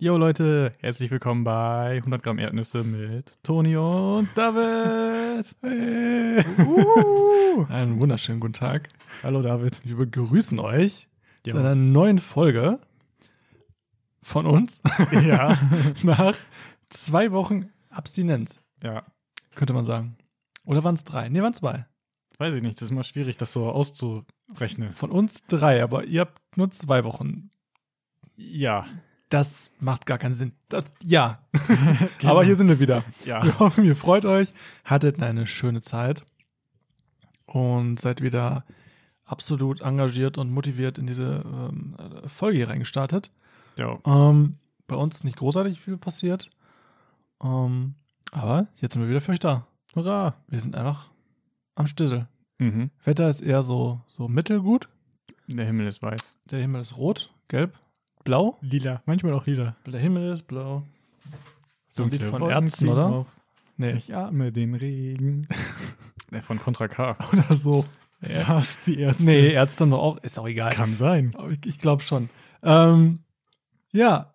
Jo Leute, herzlich willkommen bei 100 Gramm Erdnüsse mit Toni und David. Hey. Uh, einen wunderschönen guten Tag. Hallo David. Wir begrüßen euch Jo. zu einer neuen Folge von uns Ja. nach zwei Wochen Abstinenz, ja. könnte man sagen. Oder waren es drei? Nee, waren zwei. Weiß ich nicht, das ist immer schwierig, das so auszurechnen. Von uns drei, aber ihr habt nur zwei Wochen. Ja. Das macht gar keinen Sinn. Das, ja, aber hier sind wir wieder. Ja. Wir hoffen, ihr freut euch, hattet eine schöne Zeit und seid wieder absolut engagiert und motiviert in diese ähm, Folge hier reingestartet. Ja. Ähm, bei uns nicht großartig viel passiert. Ähm, aber jetzt sind wir wieder für euch da. Hurra. Wir sind einfach am Stissel. Mhm. Wetter ist eher so, so mittelgut. Der Himmel ist weiß. Der Himmel ist rot, gelb, blau. Lila. Manchmal auch lila. Der Himmel ist blau. So ein Lied von Wolken Ärzten, oder? auf. Nee. Ich atme den Regen. Der von Contra K. Oder so. Was? Die Ärzte? Nee, Ärzte haben doch auch, ist auch egal. Kann sein. Aber ich, ich glaube schon. Ähm, ja,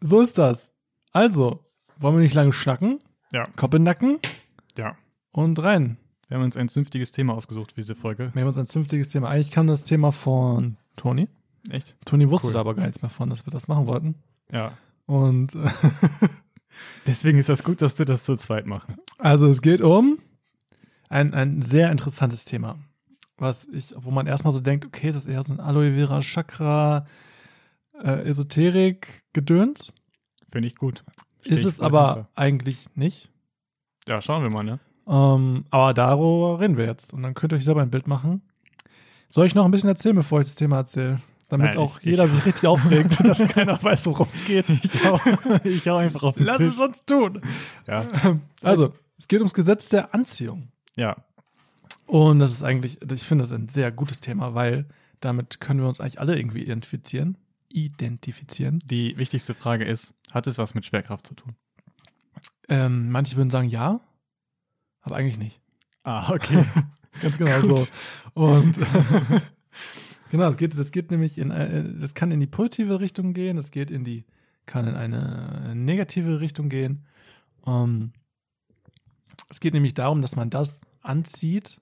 so ist das. Also, wollen wir nicht lange schnacken? Ja. Kopf in den Nacken Ja. und rein. Wir haben uns ein zünftiges Thema ausgesucht für diese Folge. Wir haben uns ein zünftiges Thema. Eigentlich kam das Thema von Toni. Echt? Toni wusste Cool. da aber gar nichts mehr von, dass wir das machen wollten. Ja. Und Deswegen ist das gut, dass wir das zu zweit machen. also es geht um ein, ein sehr interessantes Thema. Was ich, wo man erstmal so denkt, okay, ist das eher so ein Aloe Vera Chakra äh, Esoterik Gedöns? Finde ich gut. Steh Ist ich es aber dahinter. eigentlich nicht. Ja, schauen wir mal, ne? Ähm, aber darüber reden wir jetzt. Und dann könnt ihr euch selber ein Bild machen. Soll ich noch ein bisschen erzählen, bevor ich das Thema erzähle? Damit Nein, auch ich- jeder ich- sich richtig aufregt, dass keiner weiß, worum es geht. Ich hau, ich hau einfach auf den Lass Tisch. es uns tun. Ja. Also, es geht ums Gesetz der Anziehung. ja. Und das ist eigentlich, ich finde das ein sehr gutes Thema, weil damit können wir uns eigentlich alle irgendwie identifizieren. Identifizieren. Die wichtigste Frage ist, hat es was mit Schwerkraft zu tun? Ähm, manche würden sagen ja, aber eigentlich nicht. Ah, okay. Ganz genau Gut. so. Und genau, das geht, das geht nämlich in, äh, das kann in die positive Richtung gehen, das geht in die, kann in eine negative Richtung gehen. Ähm, es geht nämlich darum, dass man das anzieht,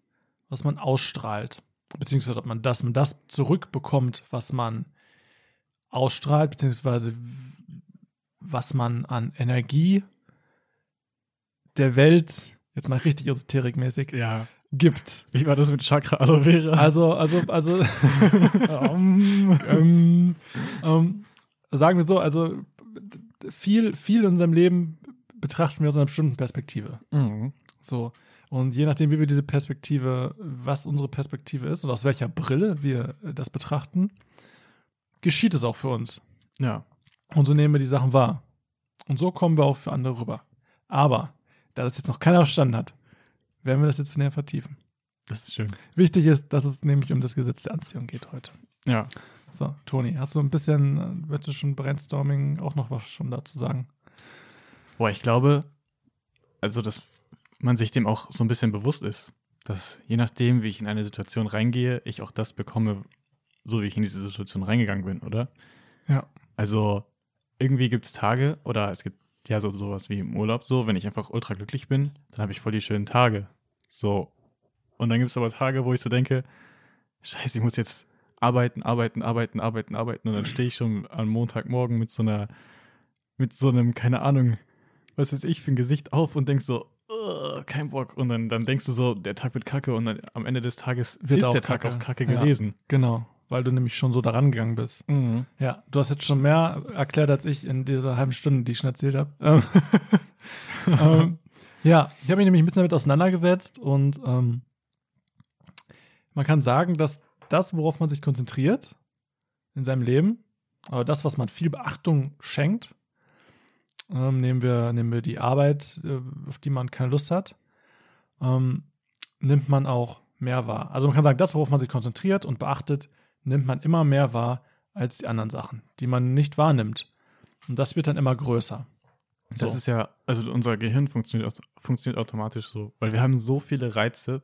was man ausstrahlt. Beziehungsweise, dass man das, man das zurückbekommt, was man ausstrahlt, beziehungsweise was man an Energie der Welt, jetzt mal richtig esoterikmäßig, ja. Gibt. Wie war das mit Chakra Aloe Vera? Also, also, also, um, ähm, ähm, sagen wir so, also viel, viel in unserem Leben betrachten wir aus einer bestimmten Perspektive. mhm. So. Und je nachdem, wie wir diese Perspektive, was unsere Perspektive ist und aus welcher Brille wir das betrachten, geschieht es auch für uns. Ja. Und so nehmen wir die Sachen wahr. Und so kommen wir auch für andere rüber. Aber, da das jetzt noch keiner verstanden hat, werden wir das jetzt näher vertiefen. Das ist schön. Wichtig ist, dass es nämlich um das Gesetz der Anziehung geht heute. Ja. So, Toni, hast du ein bisschen, äh, willst du schon Brainstorming auch noch was schon dazu sagen? Boah, ich glaube, also, dass man sich dem auch so ein bisschen bewusst ist, dass je nachdem, wie ich in eine Situation reingehe, ich auch das bekomme, so wie ich in diese Situation reingegangen bin, oder? Ja. Also, irgendwie gibt es Tage oder es gibt ja so sowas wie im Urlaub so, wenn ich einfach ultra glücklich bin, dann habe ich voll die schönen Tage. So. Und dann gibt es aber Tage, wo ich so denke, scheiße, ich muss jetzt arbeiten, arbeiten, arbeiten, arbeiten, arbeiten und dann stehe ich schon am Montagmorgen mit so einer, mit so einem, keine Ahnung, was weiß ich, für ein Gesicht auf und denkst so, "Ugh, kein Bock. Und dann, dann denkst du so, der Tag wird kacke und dann am Ende des Tages Wird ist der Tag kacke. auch kacke Ja. gewesen. Genau, weil du nämlich schon so daran gegangen bist. Mhm. Ja, du hast jetzt schon mehr erklärt als ich in dieser halben Stunde, die ich schon erzählt habe. Ähm, ähm, ja, ich habe mich nämlich ein bisschen damit auseinandergesetzt und ähm, man kann sagen, dass das, worauf man sich konzentriert in seinem Leben, aber das, was man viel Beachtung schenkt, ähm, nehmen, wir, nehmen wir die Arbeit, äh, auf die man keine Lust hat, ähm, nimmt man auch mehr wahr. Also man kann sagen, das, worauf man sich konzentriert und beachtet, nimmt man immer mehr wahr als die anderen Sachen, die man nicht wahrnimmt. Und das wird dann immer größer. Das So. ist ja, also unser Gehirn funktioniert, funktioniert automatisch so, weil wir haben so viele Reize,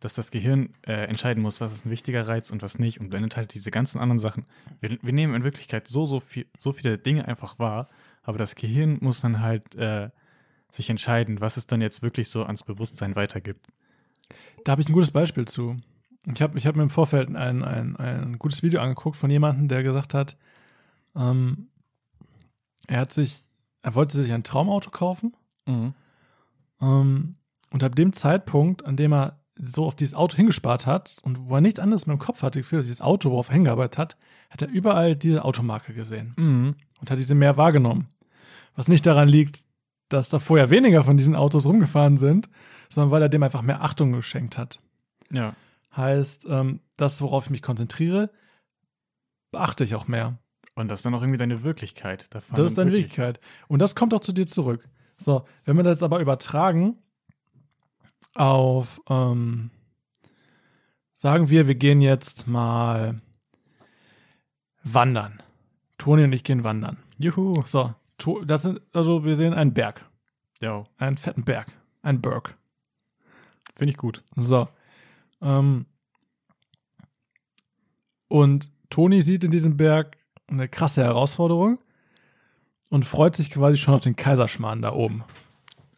dass das Gehirn äh, entscheiden muss, was ist ein wichtiger Reiz und was nicht und blendet halt diese ganzen anderen Sachen. Wir, wir nehmen in Wirklichkeit so, so viel, so viele Dinge einfach wahr, Aber das Gehirn muss dann halt äh, sich entscheiden, was es dann jetzt wirklich so ans Bewusstsein weitergibt. Da habe ich ein gutes Beispiel zu. Ich habe ich hab mir im Vorfeld ein, ein, ein gutes Video angeguckt von jemandem, der gesagt hat, ähm, er hat sich, er wollte sich ein Traumauto kaufen. Mhm. Ähm, und ab dem Zeitpunkt, an dem er so auf dieses Auto hingespart hat und wo er nichts anderes mehr im Kopf hatte, für dieses Auto, worauf er hingearbeitet hat, hat er überall diese Automarke gesehen Mhm. und hat diese mehr wahrgenommen. Was nicht daran liegt, dass da vorher weniger von diesen Autos rumgefahren sind, sondern weil er dem einfach mehr Achtung geschenkt hat. Ja. Heißt, ähm, das, worauf ich mich konzentriere, beachte ich auch mehr. Und das ist dann auch irgendwie deine Wirklichkeit. Da Das ist deine wirklich- Wirklichkeit. Und das kommt auch zu dir zurück. So, wenn wir das aber übertragen auf, ähm, sagen wir, wir gehen jetzt mal wandern. Toni und ich gehen wandern. Juhu. So, das sind, also wir sehen einen Berg, Ja, einen fetten Berg, einen Berg. finde ich gut. So. Ähm, und Toni sieht in diesem Berg eine krasse Herausforderung und freut sich quasi schon auf den Kaiserschmarrn da oben.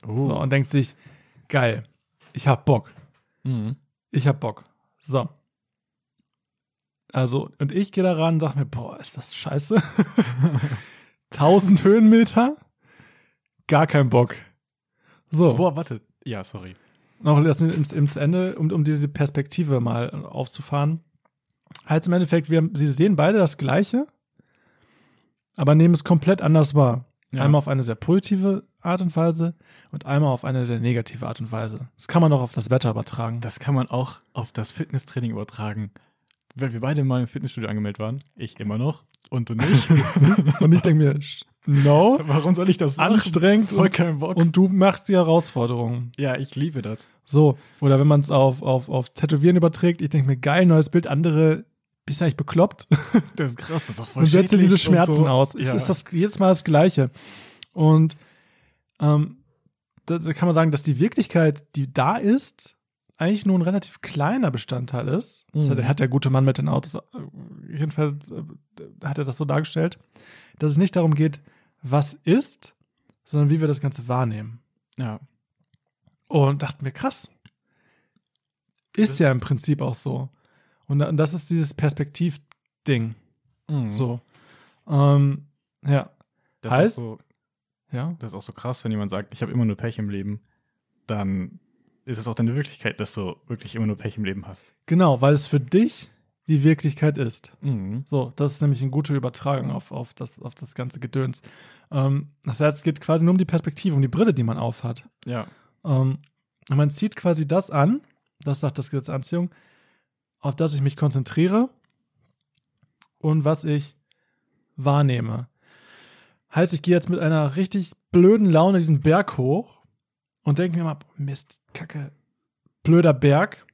Oh. So, und denkt sich, geil, ich hab Bock. Mhm. Ich hab Bock. So. Also, und ich gehe da ran und sag mir, boah, ist das scheiße. 1000 Höhenmeter? Gar kein Bock. So. Boah, warte. Ja, sorry. noch das ins, ins Ende, um, um diese Perspektive mal aufzufahren. Heißt im Endeffekt, wir, sie sehen beide das Gleiche, aber nehmen es komplett anders wahr. Ja. Einmal auf eine sehr positive Art und Weise und einmal auf eine sehr negative Art und Weise. Das kann man auch auf das Wetter übertragen. Das kann man auch auf das Fitnesstraining übertragen. Weil wir beide mal im Fitnessstudio angemeldet waren. Ich immer noch. Und du nicht. und ich denke mir, no, Warum soll ich das machen? anstrengend Voll und, keinen Bock. und du machst die Herausforderungen. ja, ich liebe das. So, oder wenn man es auf, auf, auf Tätowieren überträgt, ich denke mir, geil, neues Bild, andere, bist du eigentlich bekloppt? Das ist krass, das ist auch voll und setze diese Schmerzen so. aus. Es Ja. ist das jedes Mal das Gleiche. Und ähm, da, da kann man sagen, dass die Wirklichkeit, die da ist, eigentlich nur ein relativ kleiner Bestandteil ist. Das Mhm. hat, hat der gute Mann mit den Autos, äh, jedenfalls äh, hat er das so dargestellt, dass es nicht darum geht, was ist, sondern wie wir das Ganze wahrnehmen. ja. Und dachte mir, krass. Ist ja im Prinzip auch so. Und da- und das ist dieses Perspektivding. Mhm. So. Ähm, ja. Das, Heißt- ist auch so, Ja. das ist auch so krass, wenn jemand sagt, ich habe immer nur Pech im Leben. Dann ist es auch deine Wirklichkeit, dass du wirklich immer nur Pech im Leben hast. Genau, weil es für dich die Wirklichkeit ist. Mhm. So, das ist nämlich eine gute Übertragung auf, auf, das, auf das ganze Gedöns. Ähm, das heißt, es geht quasi nur um die Perspektive, um die Brille, die man aufhat. Ja. Ähm, und man zieht quasi das an, das sagt das Gesetz Anziehung, auf das ich mich konzentriere und was ich wahrnehme. Heißt, ich gehe jetzt mit einer richtig blöden Laune diesen Berg hoch und denke mir mal, Mist, Kacke, blöder Berg.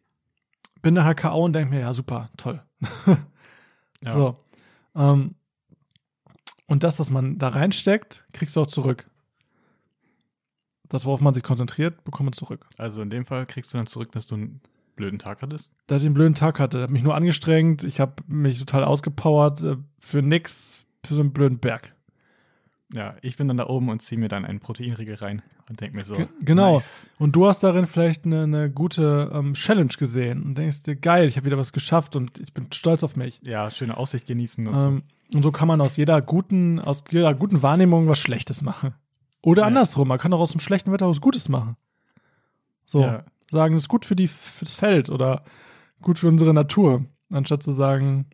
Bin der HKO und denke mir, ja, super, toll. ja. So. Ähm, und das, was man da reinsteckt, kriegst du auch zurück. Das, worauf man sich konzentriert, bekommt man zurück. Also in dem Fall kriegst du dann zurück, dass du einen blöden Tag hattest. Dass ich einen blöden Tag hatte, habe mich nur angestrengt, ich habe mich total ausgepowert äh, für nix, für so einen blöden Berg. Ja, ich bin dann da oben und ziehe mir dann einen Proteinriegel rein und denke mir so. Ge- genau. Nice. Und du hast darin vielleicht eine, eine gute ähm, Challenge gesehen und denkst dir, geil, ich habe wieder was geschafft und ich bin stolz auf mich. Ja, schöne Aussicht genießen und so. Ähm, und so kann man aus jeder guten, aus jeder guten Wahrnehmung was Schlechtes machen. Oder Ja. andersrum, man kann auch aus dem schlechten Wetter was Gutes machen. So, Ja. Sagen, es ist gut für die, fürs Feld oder gut für unsere Natur, anstatt zu sagen,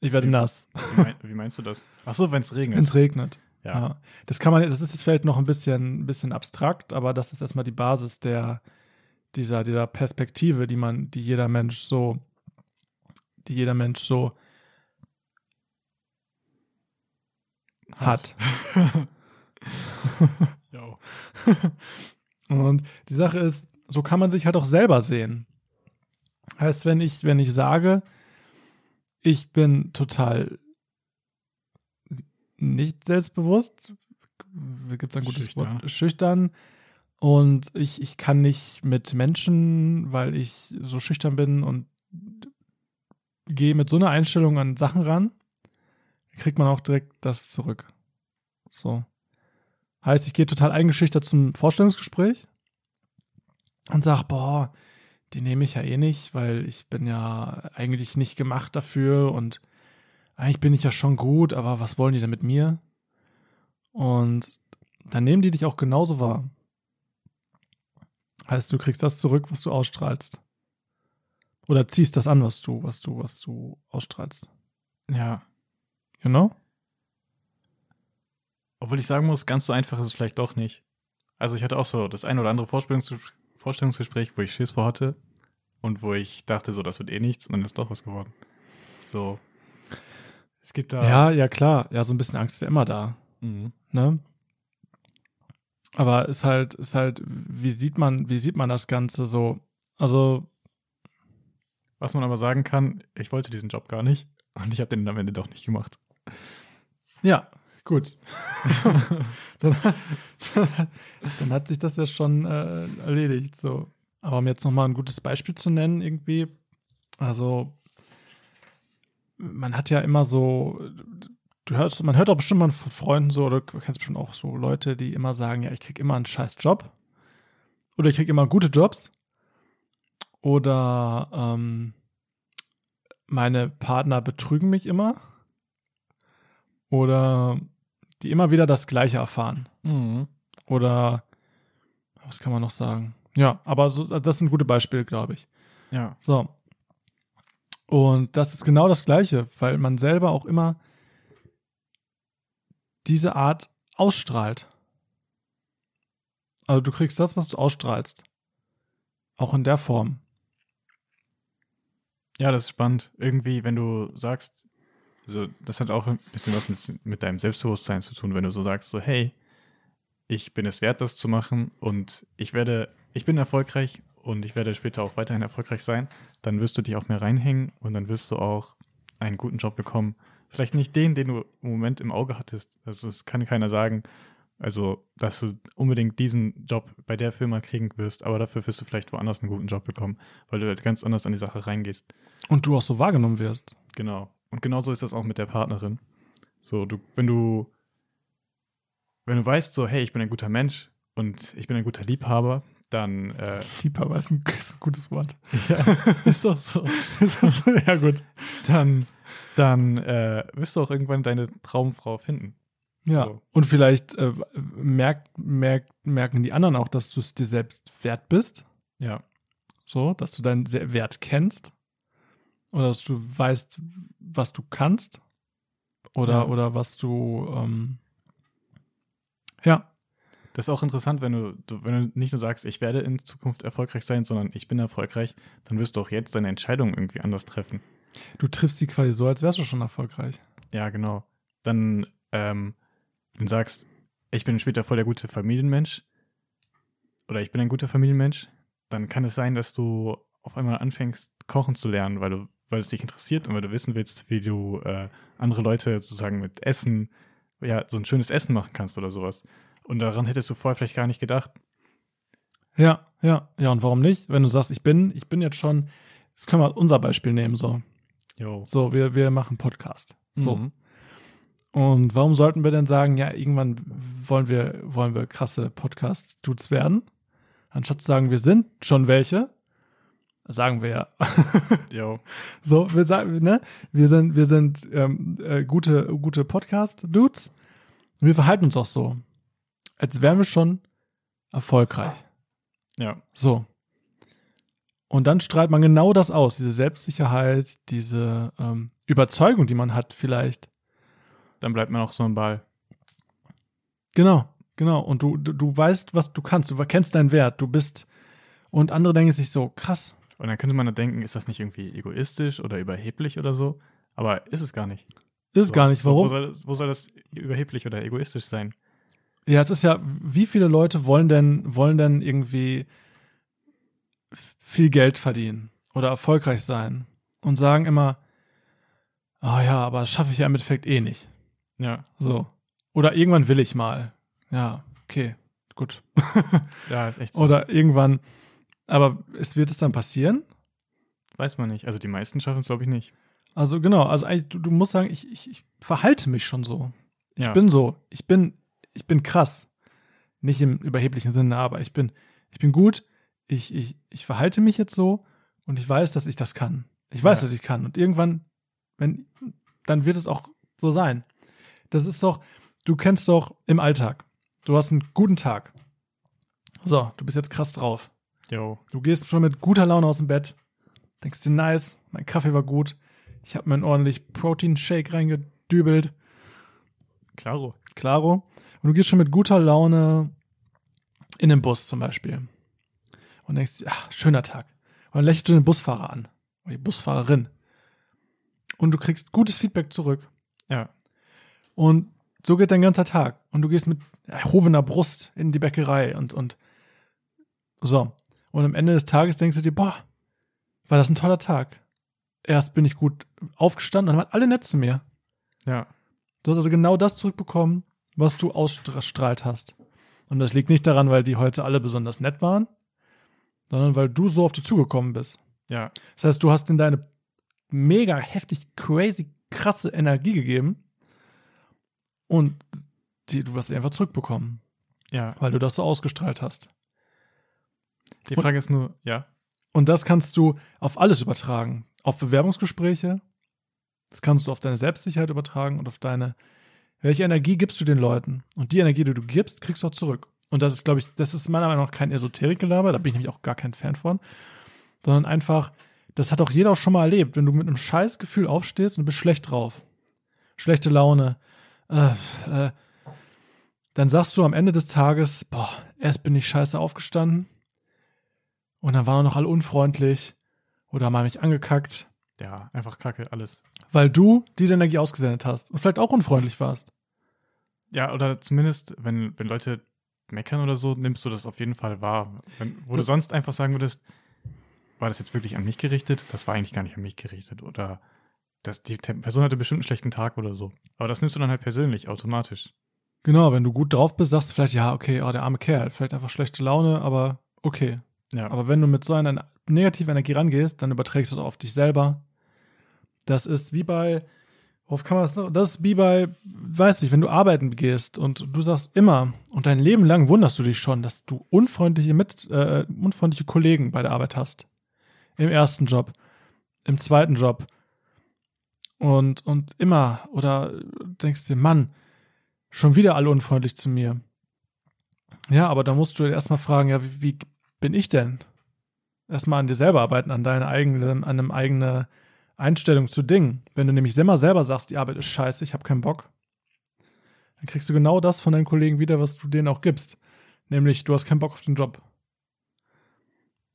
ich werde Wie- nass, Wie, mein, wie meinst du das? Ach so, wenn es regnet. wenn es regnet. ja. Ja. Das kann man, das ist jetzt vielleicht noch ein bisschen, ein bisschen abstrakt, aber das ist erstmal die Basis der, dieser, dieser Perspektive, die man, die jeder Mensch so, die jeder Mensch so hat. Jo. Und die Sache ist, so kann man sich halt auch selber sehen. Heißt, wenn ich, wenn ich sage, ich bin total nicht selbstbewusst, gibt es ein gutes Schüchtern. Wort, schüchtern, und ich, ich kann nicht mit Menschen, weil ich so schüchtern bin und gehe mit so einer Einstellung an Sachen ran, kriegt man auch direkt das zurück. So. Heißt, ich gehe total eingeschüchtert zum Vorstellungsgespräch und sag, boah, die nehme ich ja eh nicht, weil ich bin ja eigentlich nicht gemacht dafür und eigentlich bin ich ja schon gut, aber was wollen die denn mit mir? Und dann nehmen die dich auch genauso wahr. Heißt, du kriegst das zurück, was du ausstrahlst. Oder ziehst das an, was du, was du, was du ausstrahlst. Ja. You know? Obwohl ich sagen muss, ganz so einfach ist es vielleicht doch nicht. Also ich hatte auch so das ein oder andere Vorstellungs Vorstellungsgespräch, wo ich Schiss vor hatte und wo ich dachte, so, das wird eh nichts und dann ist doch was geworden. So. Es gibt da. Ja, ja, klar. Ja, so ein bisschen Angst ist ja immer da. Mhm. Ne? Aber ist halt, ist halt, wie sieht man, wie sieht man das Ganze so? Also, Was man aber sagen kann, ich wollte diesen Job gar nicht und ich habe den am Ende doch nicht gemacht. ja, gut. dann, dann hat sich das ja schon äh, erledigt. So. Aber um jetzt nochmal ein gutes Beispiel zu nennen, irgendwie, also man hat ja immer so, du hörst, man hört auch bestimmt mal von Freunden so, oder du kennst bestimmt auch so Leute, die immer sagen, ja, ich krieg immer einen scheiß Job. Oder ich krieg immer gute Jobs. Oder ähm, meine Partner betrügen mich immer. Oder die immer wieder das Gleiche erfahren. Mhm. Oder was kann man noch sagen? Ja, aber so, das sind gute Beispiele, glaube ich. Ja. So. Und das ist genau das Gleiche, weil man selber auch immer diese Art ausstrahlt. Also du kriegst das, was du ausstrahlst. Auch in der Form. Ja, das ist spannend. Irgendwie, wenn du sagst, also das hat auch ein bisschen was mit, mit deinem Selbstbewusstsein zu tun, wenn du so sagst, so, hey, ich bin es wert, das zu machen und ich werde, ich bin erfolgreich und ich werde später auch weiterhin erfolgreich sein, dann wirst du dich auch mehr reinhängen und dann wirst du auch einen guten Job bekommen. Vielleicht nicht den, den du im Moment im Auge hattest. Also es kann keiner sagen, also dass du unbedingt diesen Job bei der Firma kriegen wirst, aber dafür wirst du vielleicht woanders einen guten Job bekommen, weil du halt ganz anders an die Sache reingehst. Und du auch so wahrgenommen wirst. Genau. Und genauso ist das auch mit der Partnerin. So, du, wenn du, wenn du weißt, so, hey, ich bin ein guter Mensch und ich bin ein guter Liebhaber, dann, äh, Liebhaber ist ein, ist ein gutes Wort. ja, ist doch so. Ist, ja, gut. Dann, dann äh, wirst du auch irgendwann deine Traumfrau finden. Ja. So. Und vielleicht äh, merkt, merkt, merken die anderen auch, dass du es dir selbst wert bist. Ja. So, dass du deinen Wert kennst. Oder dass du weißt, was du kannst. Oder, Ja. oder was du, ähm, ja, Das ist auch interessant, wenn du, du, wenn du nicht nur sagst, ich werde in Zukunft erfolgreich sein, sondern ich bin erfolgreich, dann wirst du auch jetzt deine Entscheidung irgendwie anders treffen. du triffst sie quasi so, als wärst du schon erfolgreich. Ja, genau. Dann, ähm, wenn du sagst, ich bin später voll der gute Familienmensch oder ich bin ein guter Familienmensch, dann kann es sein, dass du auf einmal anfängst, kochen zu lernen, weil du, weil es dich interessiert und weil du wissen willst, wie du äh, andere Leute sozusagen mit Essen, ja, so ein schönes Essen machen kannst oder sowas. Und daran hättest du vorher vielleicht gar nicht gedacht. Ja, ja, ja. Und warum nicht? Wenn du sagst, ich bin, ich bin jetzt schon, das können wir unser Beispiel nehmen, so. Jo. So, wir, wir machen Podcast. So. Mhm. Und warum sollten wir denn sagen, ja, irgendwann wollen wir, wollen wir krasse Podcast-Dudes werden? Anstatt zu sagen, wir sind schon welche, sagen wir ja. Jo. so, wir sagen, ne? Wir sind, wir sind ähm, äh, gute, gute Podcast-Dudes. Und wir verhalten uns auch so. Als wären wir schon erfolgreich. Ja. So. Und dann strahlt man genau das aus, diese Selbstsicherheit, diese ähm, Überzeugung, die man hat, vielleicht. Dann bleibt man auch so ein Ball. Genau, genau. Und du, du, du weißt, was du kannst. Du kennst deinen Wert. Du bist. Und andere denken sich so, krass. Und dann könnte man da denken, ist das nicht irgendwie egoistisch oder überheblich oder so? Aber ist es gar nicht. Ist So, gar nicht. So, Warum? wo, soll das, wo soll das überheblich oder egoistisch sein? Ja, es ist ja, wie viele Leute wollen denn, wollen denn irgendwie viel Geld verdienen oder erfolgreich sein und sagen immer, oh ja, aber das schaffe ich ja im Endeffekt eh nicht. Ja. So. Oder irgendwann will ich mal. Ja, okay, gut. Ja, ist echt so. Oder irgendwann, aber es wird es dann passieren? Weiß man nicht. Also die meisten schaffen es, glaube ich, nicht. Also genau, also du, du musst sagen, ich, ich, ich verhalte mich schon so. Ich Ja. bin so, ich bin, ich bin krass. Nicht im überheblichen Sinne, aber ich bin, ich bin gut, ich, ich, ich verhalte mich jetzt so und ich weiß, dass ich das kann. Ich weiß, Ja. dass ich kann. Und irgendwann, wenn, dann wird es auch so sein. Das ist doch, du kennst doch im Alltag. Du hast einen guten Tag. So, du bist jetzt krass drauf. Jo. Du gehst schon mit guter Laune aus dem Bett, denkst dir, nice, mein Kaffee war gut, ich habe mir einen ordentlich Protein-Shake reingedübelt, Klaro. klaro. Und du gehst schon mit guter Laune in den Bus zum Beispiel. Und denkst dir, ach, schöner Tag. Und dann lächelst du den Busfahrer an, oder die Busfahrerin. Und du kriegst gutes Feedback zurück. Ja. Und so geht dein ganzer Tag. Und du gehst mit erhobener Brust in die Bäckerei und, und so. Und am Ende des Tages denkst du dir, boah, war das ein toller Tag. Erst bin ich gut aufgestanden und dann waren alle nett zu mir. Ja. Du hast also genau das zurückbekommen, was du ausstrahlt hast. Und das liegt nicht daran, weil die heute alle besonders nett waren, sondern weil du so auf die zugekommen bist. Ja. Das heißt, du hast in deine mega heftig, crazy, krasse Energie gegeben und die, du hast sie einfach zurückbekommen, Ja. weil du das so ausgestrahlt hast. Die Frage ist nur, ja. Und das kannst du auf alles übertragen. Auf Bewerbungsgespräche, das kannst du auf deine Selbstsicherheit übertragen und auf deine, welche Energie gibst du den Leuten? Und die Energie, die du gibst, kriegst du auch zurück. Und das ist, glaube ich, das ist meiner Meinung nach kein Esoterikgelaber, da bin ich nämlich auch gar kein Fan von, sondern einfach, das hat auch jeder auch schon mal erlebt, wenn du mit einem Scheißgefühl aufstehst und du bist schlecht drauf, schlechte Laune, äh, äh, dann sagst du am Ende des Tages, boah, erst bin ich scheiße aufgestanden und dann waren auch noch alle unfreundlich oder haben mich angekackt, Ja, einfach kacke, alles. weil du diese Energie ausgesendet hast und vielleicht auch unfreundlich warst. Ja, oder zumindest, wenn, wenn Leute meckern oder so, nimmst du das auf jeden Fall wahr. Wenn, wo du Das- sonst einfach sagen würdest, war das jetzt wirklich an mich gerichtet? Das war eigentlich gar nicht an mich gerichtet. Oder das, die Person hatte bestimmt einen schlechten Tag oder so. Aber das nimmst du dann halt persönlich, automatisch. Genau, wenn du gut drauf bist, sagst du vielleicht, ja, okay, oh, der arme Kerl, vielleicht einfach schlechte Laune, aber okay. Ja, Aber wenn du mit so einer negativen Energie rangehst, dann überträgst du es auf dich selber. Das ist wie bei, worauf kann man das? Das ist wie bei, weiß ich, wenn du arbeiten gehst und du sagst immer und dein Leben lang wunderst du dich schon, dass du unfreundliche mit, äh, unfreundliche Kollegen bei der Arbeit hast. Im ersten Job, im zweiten Job. Und, und immer, oder denkst dir, Mann, schon wieder alle unfreundlich zu mir. Ja, aber da musst du erstmal fragen, ja, wie, wie bin ich denn? Erstmal an dir selber arbeiten, an deiner eigenen, an einem eigene Einstellung zu Dingen. Wenn du nämlich immer selber sagst, die Arbeit ist scheiße, ich habe keinen Bock, dann kriegst du genau das von deinen Kollegen wieder, was du denen auch gibst. Nämlich, du hast keinen Bock auf den Job.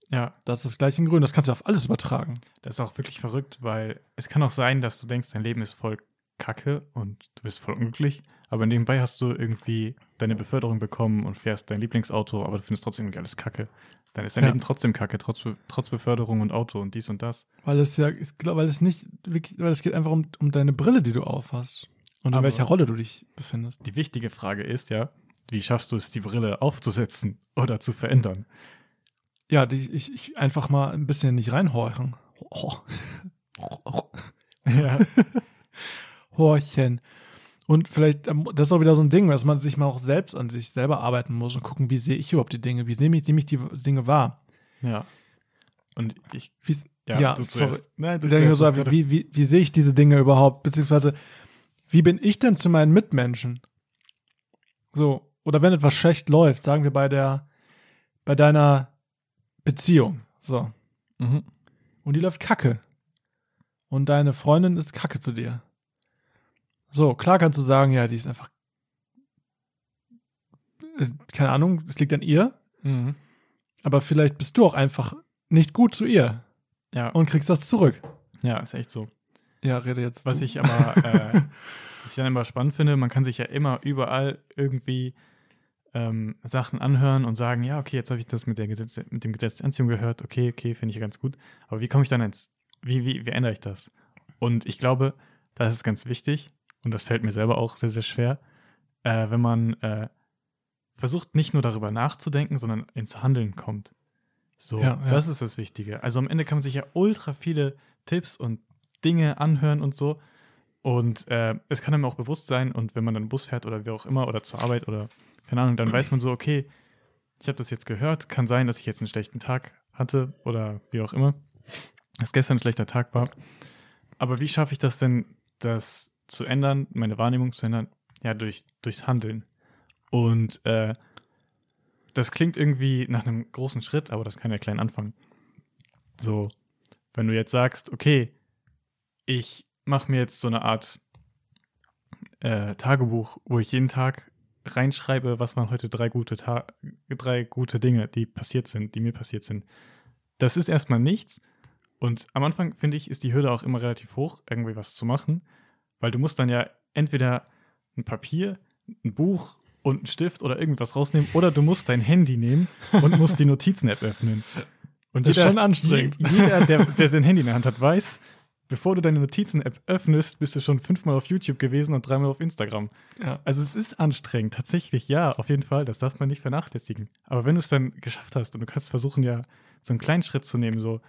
ja, Das ist das gleiche in Grün. Das kannst du auf alles übertragen. das ist auch wirklich verrückt, weil es kann auch sein, dass du denkst, dein Leben ist voll kacke und du bist voll unglücklich. Aber nebenbei hast du irgendwie deine Beförderung bekommen und fährst dein Lieblingsauto, aber du findest trotzdem irgendwie alles kacke. Dann ist dein Ja. Leben trotzdem kacke, trotz, trotz Beförderung und Auto und dies und das. Weil es ja, weil es nicht weil es geht einfach um, um deine Brille, die du aufhast. Und in Aber- welcher Rolle du dich befindest. Die wichtige Frage ist ja, wie schaffst du es, die Brille aufzusetzen oder zu verändern? Ja, die, ich, ich einfach mal ein bisschen nicht reinhorchen. Oh. Ja, Horchen. Und vielleicht, ähm, das ist auch wieder so ein Ding, dass man sich mal auch selbst an sich selber arbeiten muss und gucken, wie sehe ich überhaupt die Dinge, wie nehme ich, nehme ich die Dinge wahr. ja. Und ich, Wie, ja, Ja, du sorry. Nein, du denke so, wie, wie, wie sehe ich diese Dinge überhaupt? Beziehungsweise, wie bin ich denn zu meinen Mitmenschen? So, oder wenn etwas schlecht läuft, sagen wir bei der, bei deiner Beziehung. So. Mhm. Und die läuft kacke. Und deine Freundin ist kacke zu dir. So, klar kannst du sagen, ja, die ist einfach. äh, Keine Ahnung, es liegt an ihr. Mhm. Aber vielleicht bist du auch einfach nicht gut zu ihr Ja, und kriegst das zurück. ja, ist echt so. Ja, rede jetzt. Was du. ich aber, äh, was ich dann immer spannend finde, man kann sich ja immer überall irgendwie ähm, Sachen anhören und sagen, ja, okay, jetzt habe ich das mit, der Gesetz, mit dem Gesetz der Anziehung gehört, okay, okay, finde ich ja ganz gut. Aber wie komme ich dann ins, wie, wie, wie ändere ich das? Und ich glaube, das ist ganz wichtig und das fällt mir selber auch sehr, sehr schwer, äh, wenn man äh, versucht, nicht nur darüber nachzudenken, sondern ins Handeln kommt. So, Ja, ja. das ist das Wichtige. Also am Ende kann man sich ja ultra viele Tipps und Dinge anhören und so. Und äh, es kann einem auch bewusst sein, und wenn man dann Bus fährt oder wie auch immer, oder zur Arbeit oder keine Ahnung, dann weiß man so, okay, ich habe das jetzt gehört, kann sein, dass ich jetzt einen schlechten Tag hatte oder wie auch immer, dass gestern ein schlechter Tag war. Aber wie schaffe ich das denn, das zu ändern, meine Wahrnehmung zu ändern? Ja, durch, durchs Handeln. Und äh, das klingt irgendwie nach einem großen Schritt, aber das kann ja klein anfangen. So, wenn du jetzt sagst, okay, ich mache mir jetzt so eine Art äh, Tagebuch, wo ich jeden Tag reinschreibe, was waren heute drei gute, Ta drei gute Dinge, die passiert sind, die mir passiert sind. Das ist erstmal nichts. Und am Anfang, finde ich, ist die Hürde auch immer relativ hoch, irgendwie was zu machen, weil du musst dann ja entweder ein Papier, ein Buch und einen Stift oder irgendwas rausnehmen oder du musst dein Handy nehmen und musst die Notizen-App öffnen. Und Das ist jeder, schon anstrengend. je- Jeder, der, der sein Handy in der Hand hat, weiß, bevor du deine Notizen-App öffnest, bist du schon fünfmal auf YouTube gewesen und dreimal auf Instagram. Ja. Also es ist anstrengend, tatsächlich, ja, auf jeden Fall. Das darf man nicht vernachlässigen. Aber wenn du es dann geschafft hast und du kannst versuchen, ja, so einen kleinen Schritt zu nehmen, so,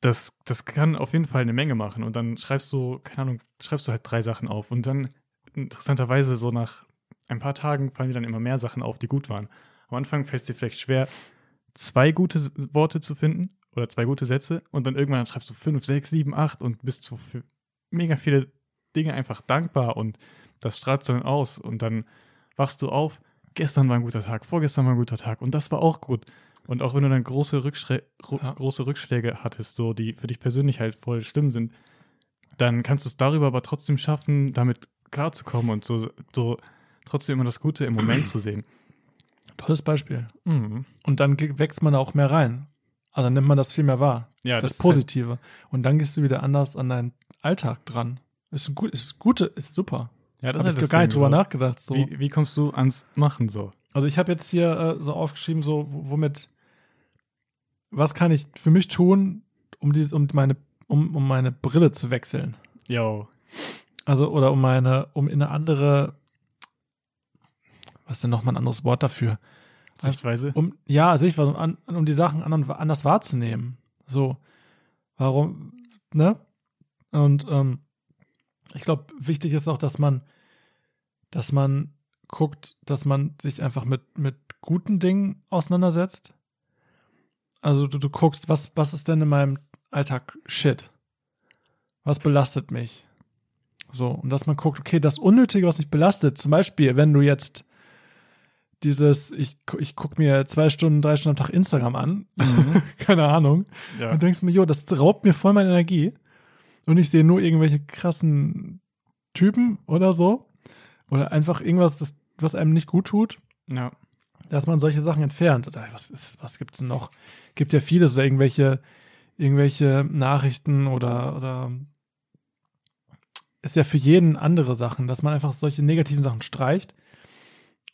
das, das kann auf jeden Fall eine Menge machen. Und dann schreibst du, keine Ahnung, schreibst du halt drei Sachen auf. Und dann, interessanterweise, so nach ein paar Tagen fallen dir dann immer mehr Sachen auf, die gut waren. Am Anfang fällt es dir vielleicht schwer, zwei gute Worte zu finden oder zwei gute Sätze. Und dann irgendwann schreibst du fünf, sechs, sieben, acht und bist so für mega viele Dinge einfach dankbar und das strahlt dann aus und dann wachst du auf, gestern war ein guter Tag, vorgestern war ein guter Tag und das war auch gut. Und auch wenn du dann große, Rückschrä Ja. große Rückschläge hattest, so die für dich persönlich halt voll schlimm sind, dann kannst du es darüber aber trotzdem schaffen, damit klarzukommen und so, so trotzdem immer das Gute im Moment zu sehen. Tolles Beispiel. Mhm. Und dann wächst man auch mehr rein. Also dann nimmt man das viel mehr wahr. Ja, das, halt- Positive. Und dann gehst du wieder anders an deinen Alltag dran. Ist ein gut, ist gute, ist super. ja, das Habe ist ich halt das gar nicht drüber so. nachgedacht. So. Wie, wie kommst du ans Machen so? Also ich habe jetzt hier äh, so aufgeschrieben, so womit, was kann ich für mich tun, um dieses, um meine, um, um meine Brille zu wechseln. Yo. Also oder um meine, um in eine andere, was ist denn nochmal ein anderes Wort dafür? Sichtweise? Um, ja, was, um, an- um die Sachen anderen, anders wahrzunehmen. So, warum, ne? Und ähm, ich glaube, wichtig ist auch, dass man, dass man guckt, dass man sich einfach mit, mit guten Dingen auseinandersetzt. Also du, du guckst, was, was ist denn in meinem Alltag Shit? Was belastet mich? So, und dass man guckt, okay, das Unnötige, was mich belastet, zum Beispiel, wenn du jetzt dieses, ich, ich gucke mir zwei Stunden, drei Stunden am Tag Instagram an, keine Ahnung, Ja. und denkst mir, jo, das raubt mir voll meine Energie. Und ich sehe nur irgendwelche krassen Typen oder so. Oder einfach irgendwas, das, was einem nicht gut tut, ja. dass man solche Sachen entfernt. Oder was ist, was gibt's denn noch? Gibt ja vieles oder irgendwelche, irgendwelche Nachrichten oder, oder ist ja für jeden andere Sachen, dass man einfach solche negativen Sachen streicht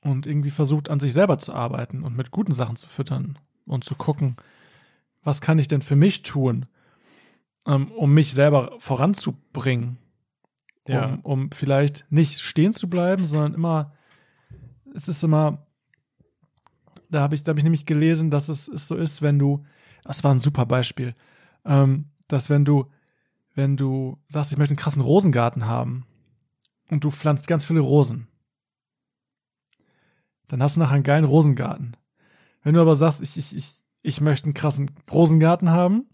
und irgendwie versucht, an sich selber zu arbeiten und mit guten Sachen zu füttern und zu gucken, was kann ich denn für mich tun, ähm, um mich selber voranzubringen. Ja. Um, um vielleicht nicht stehen zu bleiben, sondern immer, es ist immer, da habe ich, da habe ich nämlich gelesen, dass es, es so ist, wenn du, das war ein super Beispiel, ähm, dass wenn du, wenn du sagst, ich möchte einen krassen Rosengarten haben und du pflanzt ganz viele Rosen, dann hast du nachher einen geilen Rosengarten. Wenn du aber sagst, ich, ich, ich, ich möchte einen krassen Rosengarten haben,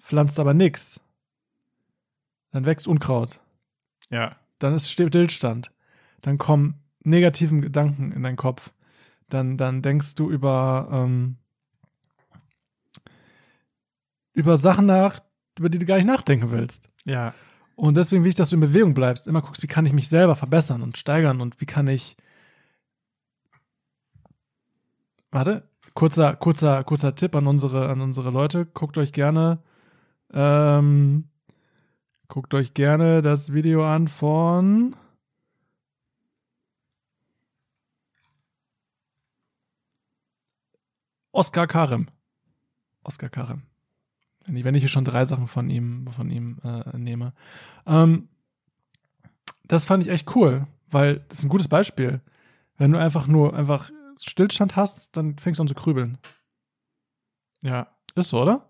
pflanzt aber nichts, dann wächst Unkraut Ja. dann ist Stillstand. Dann kommen negativen Gedanken in deinen Kopf. Dann, dann denkst du über, ähm, über Sachen nach, über die du gar nicht nachdenken willst. Ja. Und deswegen will ich, dass du in Bewegung bleibst. Immer guckst, wie kann ich mich selber verbessern und steigern und wie kann ich. Warte, kurzer, kurzer, kurzer Tipp an unsere, an unsere Leute. Guckt euch gerne, ähm, guckt euch gerne das Video an von Oskar Karim. Oskar Karim. Wenn ich, wenn ich hier schon drei Sachen von ihm, von ihm äh, nehme. Ähm, das fand ich echt cool, weil das ist ein gutes Beispiel. Wenn du einfach nur einfach Stillstand hast, dann fängst du an zu krübeln. Ja. Ist so, oder?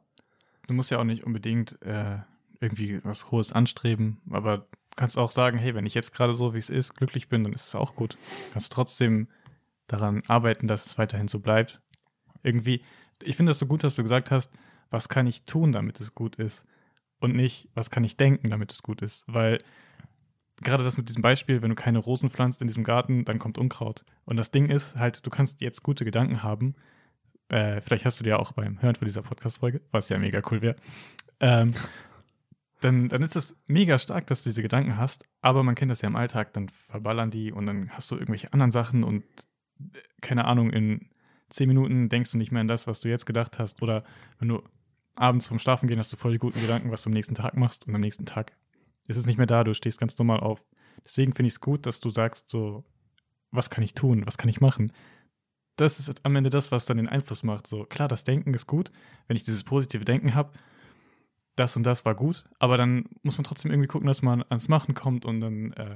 Du musst ja auch nicht unbedingt äh, irgendwie was Hohes anstreben, aber kannst auch sagen, hey, wenn ich jetzt gerade so, wie es ist, glücklich bin, dann ist es auch gut. Kannst trotzdem daran arbeiten, dass es weiterhin so bleibt. Irgendwie, ich finde es so gut, dass du gesagt hast, was kann ich tun, damit es gut ist? Und nicht, was kann ich denken, damit es gut ist? Weil gerade das mit diesem Beispiel, wenn du keine Rosen pflanzt in diesem Garten, dann kommt Unkraut. Und das Ding ist halt, du kannst jetzt gute Gedanken haben. Äh, vielleicht hast du dir auch beim Hören von dieser Podcast-Folge, was ja mega cool wäre. Ähm, dann, dann ist es mega stark, dass du diese Gedanken hast, aber man kennt das ja im Alltag, dann verballern die und dann hast du irgendwelche anderen Sachen und äh, keine Ahnung, in zehn Minuten denkst du nicht mehr an das, was du jetzt gedacht hast. Oder wenn du abends vom Schlafen gehen, hast du voll die guten Gedanken, was du am nächsten Tag machst und am nächsten Tag ist es nicht mehr da, du stehst ganz normal auf. Deswegen finde ich es gut, dass du sagst, so, was kann ich tun, was kann ich machen? Das ist am Ende das, was dann den Einfluss macht. So, klar, das Denken ist gut, wenn ich dieses positive Denken habe, das und das war gut, aber dann muss man trotzdem irgendwie gucken, dass man ans Machen kommt und dann äh,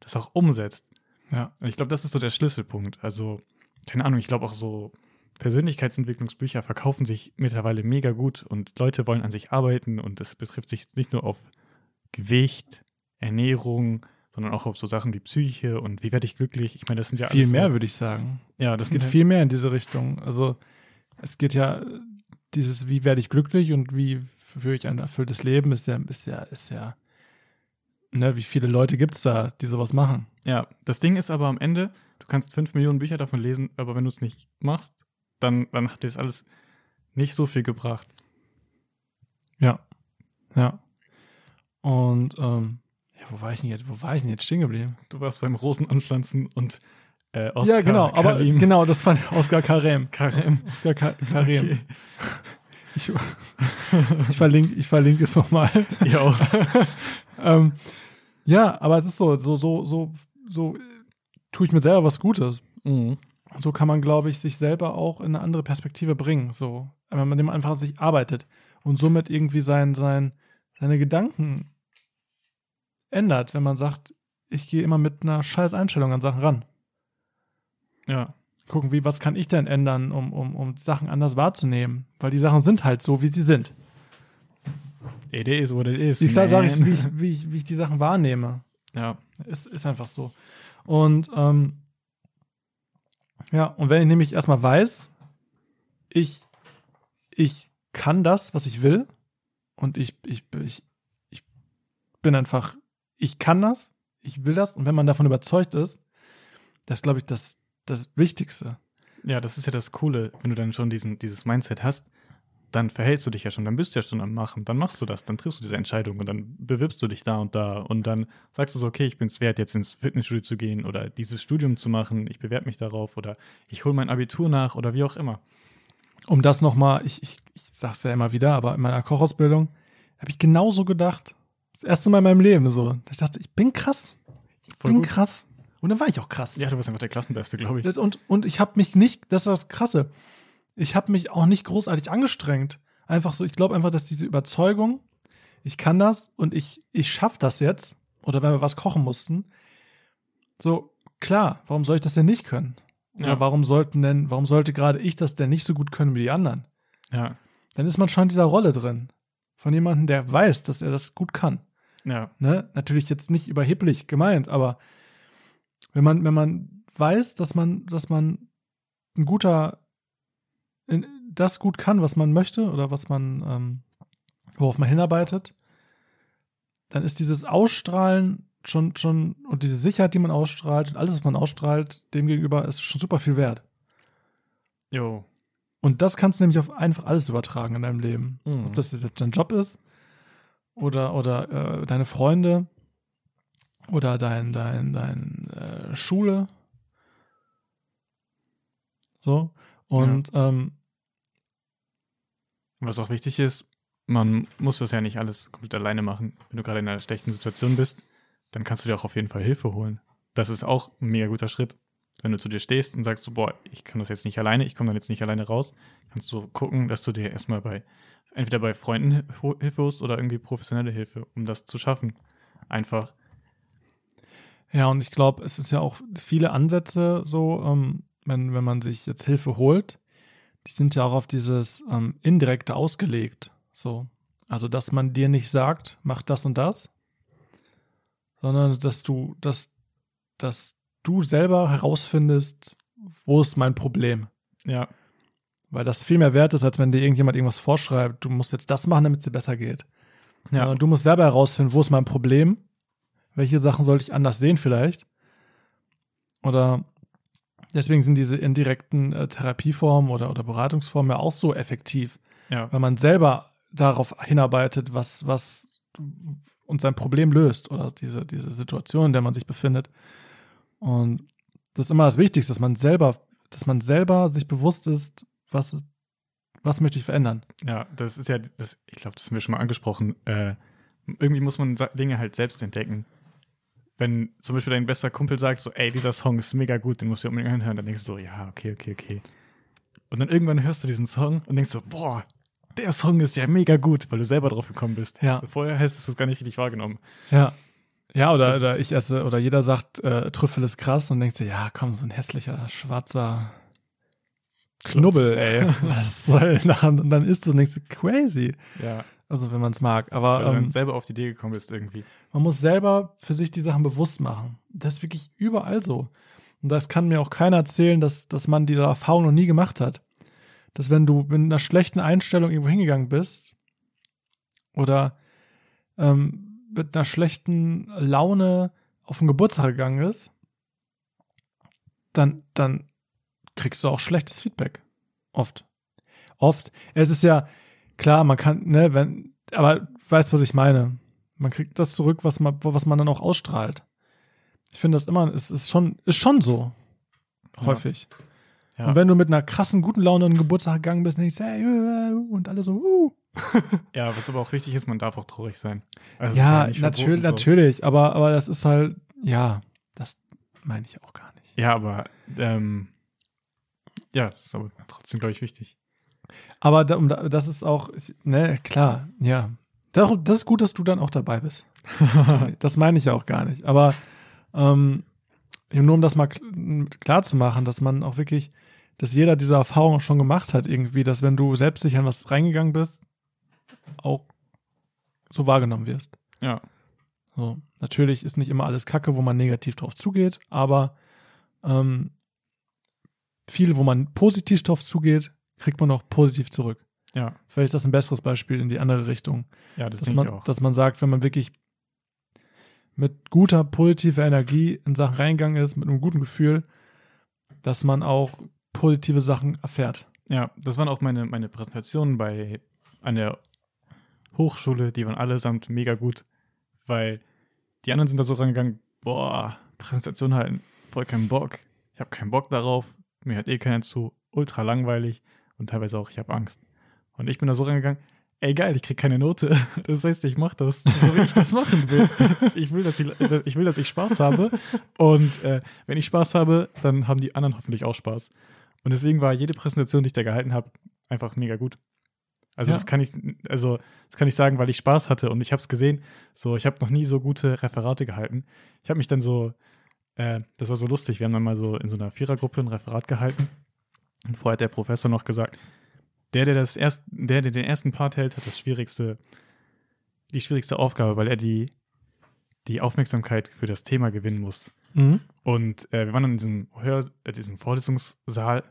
das auch umsetzt. Ja, und ich glaube, das ist so der Schlüsselpunkt. Also, keine Ahnung, ich glaube auch so Persönlichkeitsentwicklungsbücher verkaufen sich mittlerweile mega gut und Leute wollen an sich arbeiten und das betrifft sich nicht nur auf Gewicht, Ernährung, sondern auch auf so Sachen wie Psyche und wie werde ich glücklich. Ich meine, das sind ja viel mehr, so, würde ich sagen. Ja, das geht viel mehr in diese Richtung. Also es geht ja dieses, wie werde ich glücklich und wie führe ich ein erfülltes Leben, ist ja, ist ja, ist ja, ne, wie viele Leute gibt es da, die sowas machen? Ja, das Ding ist aber am Ende, du kannst fünf Millionen Bücher davon lesen, aber wenn du es nicht machst, dann, dann hat dir das alles nicht so viel gebracht. Ja. Ja. Und ähm, ja, wo war ich denn jetzt? Wo war ich denn jetzt stehen geblieben? Du warst beim Rosen anpflanzen und äh, Oscar Ja, genau, aber Karim. genau, das war Oskar Karem. Karem. Oskar Ka Karem. Okay. Ich, ich verlinke ich verlinke es nochmal. Ja, auch. ähm, ja, aber es ist so, so, so, so, so tue ich mir selber was Gutes. Mhm. So kann man, glaube ich, sich selber auch in eine andere Perspektive bringen. So, wenn man dem einfach an sich arbeitet und somit irgendwie sein, sein, seine Gedanken ändert, wenn man sagt, ich gehe immer mit einer scheiß Einstellung an Sachen ran. Ja. Gucken, wie, was kann ich denn ändern, um, um, um Sachen anders wahrzunehmen? Weil die Sachen sind halt so, wie sie sind. It is what it is. Wie klar sage ich, wie ich, wie, ich, wie ich die Sachen wahrnehme. Ja. Ist, ist einfach so. Und ähm, ja, und wenn ich nämlich erstmal weiß, ich, ich kann das, was ich will, und ich, ich, ich, ich bin einfach, ich kann das, ich will das, und wenn man davon überzeugt ist, das ist, glaube ich, das, das Wichtigste. Ja, das ist ja das Coole, wenn du dann schon diesen, dieses Mindset hast, dann verhältst du dich ja schon, dann bist du ja schon am Machen, dann machst du das, dann triffst du diese Entscheidung und dann bewirbst du dich da und da und dann sagst du so, okay, ich bin es wert, jetzt ins Fitnessstudio zu gehen oder dieses Studium zu machen, ich bewerbe mich darauf oder ich hole mein Abitur nach oder wie auch immer. Um das nochmal, ich, ich, ich sag's ja immer wieder, aber in meiner Kochausbildung habe ich genauso gedacht. Das erste Mal in meinem Leben so. Ich dachte, ich bin krass. Ich Voll bin gut. krass. Und dann war ich auch krass. Ja, du bist einfach der Klassenbeste, glaube ich. Das, und, und ich habe mich nicht, das war das Krasse, ich habe mich auch nicht großartig angestrengt. Einfach so, ich glaube einfach, dass diese Überzeugung, ich kann das und ich, ich schaffe das jetzt, oder wenn wir was kochen mussten, so, klar, warum soll ich das denn nicht können? Oder Ja. warum sollten denn, warum sollte gerade ich das denn nicht so gut können wie die anderen? Ja, Dann ist man schon in dieser Rolle drin. Von jemandem, der weiß, dass er das gut kann. ja, Ne? Natürlich jetzt nicht überheblich gemeint, aber wenn man, wenn man weiß, dass man, dass man ein guter, das gut kann, was man möchte oder was man, ähm, worauf man hinarbeitet, dann ist dieses Ausstrahlen schon, schon, und diese Sicherheit, die man ausstrahlt, und alles, was man ausstrahlt, dem gegenüber ist schon super viel wert. jo. Und das kannst du nämlich auf einfach alles übertragen in deinem Leben. Mhm. Ob das jetzt dein Job ist oder, oder äh, deine Freunde oder dein, dein, dein äh, Schule. So. Und ähm, Was auch wichtig ist, man muss das ja nicht alles komplett alleine machen. Wenn du gerade in einer schlechten Situation bist, dann kannst du dir auch auf jeden Fall Hilfe holen. Das ist auch ein mega guter Schritt. Wenn du zu dir stehst und sagst so, boah, ich kann das jetzt nicht alleine, ich komme dann jetzt nicht alleine raus, kannst du gucken, dass du dir erstmal bei, entweder bei Freunden Hilfe holst oder irgendwie professionelle Hilfe, um das zu schaffen. Einfach. ja, und ich glaube, es ist ja auch viele Ansätze so, ähm, wenn, wenn man sich jetzt Hilfe holt, die sind ja auch auf dieses ähm, Indirekte ausgelegt. So. Also, dass man dir nicht sagt, mach das und das, sondern dass du, dass, dass du selber herausfindest, wo ist mein Problem. Ja, Weil das viel mehr wert ist, als wenn dir irgendjemand irgendwas vorschreibt, du musst jetzt das machen, damit es dir besser geht. ja, Sondern du musst selber herausfinden, wo ist mein Problem, welche Sachen sollte ich anders sehen vielleicht. Oder deswegen sind diese indirekten äh, Therapieformen oder, oder Beratungsformen ja auch so effektiv, ja, weil man selber darauf hinarbeitet, was, was und sein Problem löst oder diese, diese Situation, in der man sich befindet. Und das ist immer das Wichtigste, dass man selber, dass man selber sich bewusst ist, was ist, was möchte ich verändern. ja, das ist ja, das, ich glaube, das haben wir schon mal angesprochen. Äh, irgendwie muss man Dinge halt selbst entdecken. Wenn zum Beispiel dein bester Kumpel sagt, so, ey, dieser Song ist mega gut, den musst du unbedingt anhören, dann denkst du so, ja, okay, okay, okay. Und dann irgendwann hörst du diesen Song und denkst so, boah, der Song ist ja mega gut, weil du selber drauf gekommen bist. Ja. Vorher hättest du es gar nicht richtig wahrgenommen. Ja. Ja, oder, Das- oder ich esse, oder jeder sagt, äh, Trüffel ist krass und denkt sich, ja, komm, so ein hässlicher, schwarzer Knubbel, ey. Was soll denn? Und dann isst du und denkst du, crazy. Ja, Also, wenn man es mag. Aber dann ähm, selber auf die Idee gekommen bist irgendwie. man muss selber für sich die Sachen bewusst machen. Das ist wirklich überall so. Und das kann mir auch keiner erzählen, dass, dass man diese Erfahrung noch nie gemacht hat. Dass wenn du mit einer schlechten Einstellung irgendwo hingegangen bist oder ähm, mit einer schlechten Laune auf den Geburtstag gegangen ist, dann, dann kriegst du auch schlechtes Feedback. Oft. Oft. Es ist ja klar, man kann, ne, wenn, aber weißt, was ich meine. Man kriegt das zurück, was man, was man dann auch ausstrahlt. Ich finde das immer, es ist schon, ist schon so. Ja. Häufig. Ja. Und wenn du mit einer krassen, guten Laune an den Geburtstag gegangen bist, denkst du, hey, äh, und alle so, uh. Ja, was aber auch wichtig ist, man darf auch traurig sein. Also Ja, nicht natürlich, so. natürlich, aber, aber das ist halt, ja, das meine ich auch gar nicht. Ja, aber ähm, ja, das ist aber trotzdem, glaube ich, wichtig. Aber da, da- das ist auch, ne, klar, ja. Das ist gut, dass du dann auch dabei bist. das meine ich ja auch gar nicht. Aber ähm, nur um das mal kl- klar zu machen, dass man auch wirklich, dass jeder diese Erfahrung schon gemacht hat, irgendwie, dass wenn du selbst nicht an was reingegangen bist, auch so wahrgenommen wirst. Ja, So, natürlich ist nicht immer alles Kacke, wo man negativ drauf zugeht, aber ähm, viel, wo man positiv drauf zugeht, kriegt man auch positiv zurück. ja, Vielleicht ist das ein besseres Beispiel in die andere Richtung. ja, das Dass man, ich auch. dass man sagt, wenn man wirklich mit guter, positiver Energie in Sachen reingegangen ist, mit einem guten Gefühl, dass man auch positive Sachen erfährt. Ja, das waren auch meine, meine Präsentationen bei an der Hochschule, die waren allesamt mega gut, weil die anderen sind da so rangegangen, boah, Präsentation halten, voll keinen Bock. Ich habe keinen Bock darauf, mir hört eh keiner zu, ultra langweilig und teilweise auch, ich habe Angst. Und ich bin da so rangegangen, ey geil, ich krieg keine Note. Das heißt, ich mache das, so wie ich das machen will. Ich will, dass ich, ich will, dass ich Spaß habe. Und äh, wenn ich Spaß habe, dann haben die anderen hoffentlich auch Spaß. Und deswegen war jede Präsentation, die ich da gehalten habe, einfach mega gut. Also Ja. das kann ich, also das kann ich sagen, weil ich Spaß hatte und ich habe es gesehen. So, ich habe noch nie so gute Referate gehalten. Ich habe mich dann so, äh, das war so lustig. Wir haben dann mal so in so einer Vierergruppe ein Referat gehalten. Und vorher hat der Professor noch gesagt, der, der das erst, der, der den ersten Part hält, hat das schwierigste, die schwierigste Aufgabe, weil er die, die Aufmerksamkeit für das Thema gewinnen muss. Mhm. Und äh, wir waren dann in diesem, Hör äh, diesem Vorlesungssaal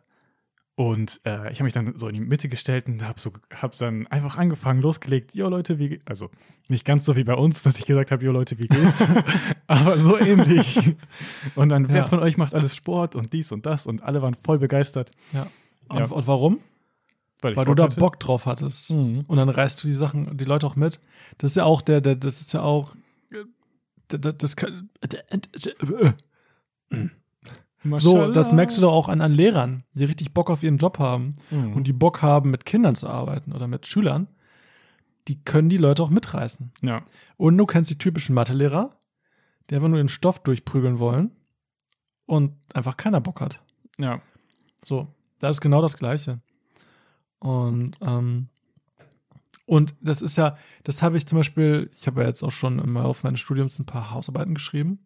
und äh, ich habe mich dann so in die Mitte gestellt und habe so, hab dann einfach angefangen, losgelegt, jo Leute, wie, ge-" also nicht ganz so wie bei uns, dass ich gesagt habe, jo Leute, wie geht's, aber so ähnlich. Und dann, wer Ja. von euch macht alles Sport und dies und das und alle waren voll begeistert. Ja. Und, Ja. und warum? Weil, Weil du da hatte. Bock drauf hattest. Mhm. Und dann reißt du die Sachen, die Leute auch mit. Das ist ja auch der, der das ist ja auch, äh, das, das kann, so, Maschallah. das merkst du doch auch an, an Lehrern, die richtig Bock auf ihren Job haben Mhm. und die Bock haben, mit Kindern zu arbeiten oder mit Schülern. Die können die Leute auch mitreißen. ja, Und du kennst die typischen Mathelehrer, die einfach nur den Stoff durchprügeln wollen und einfach keiner Bock hat. ja, So, das ist genau das Gleiche. Und, ähm, und das ist ja, das habe ich zum Beispiel, ich habe ja jetzt auch schon im Laufe meines Studiums ein paar Hausarbeiten geschrieben.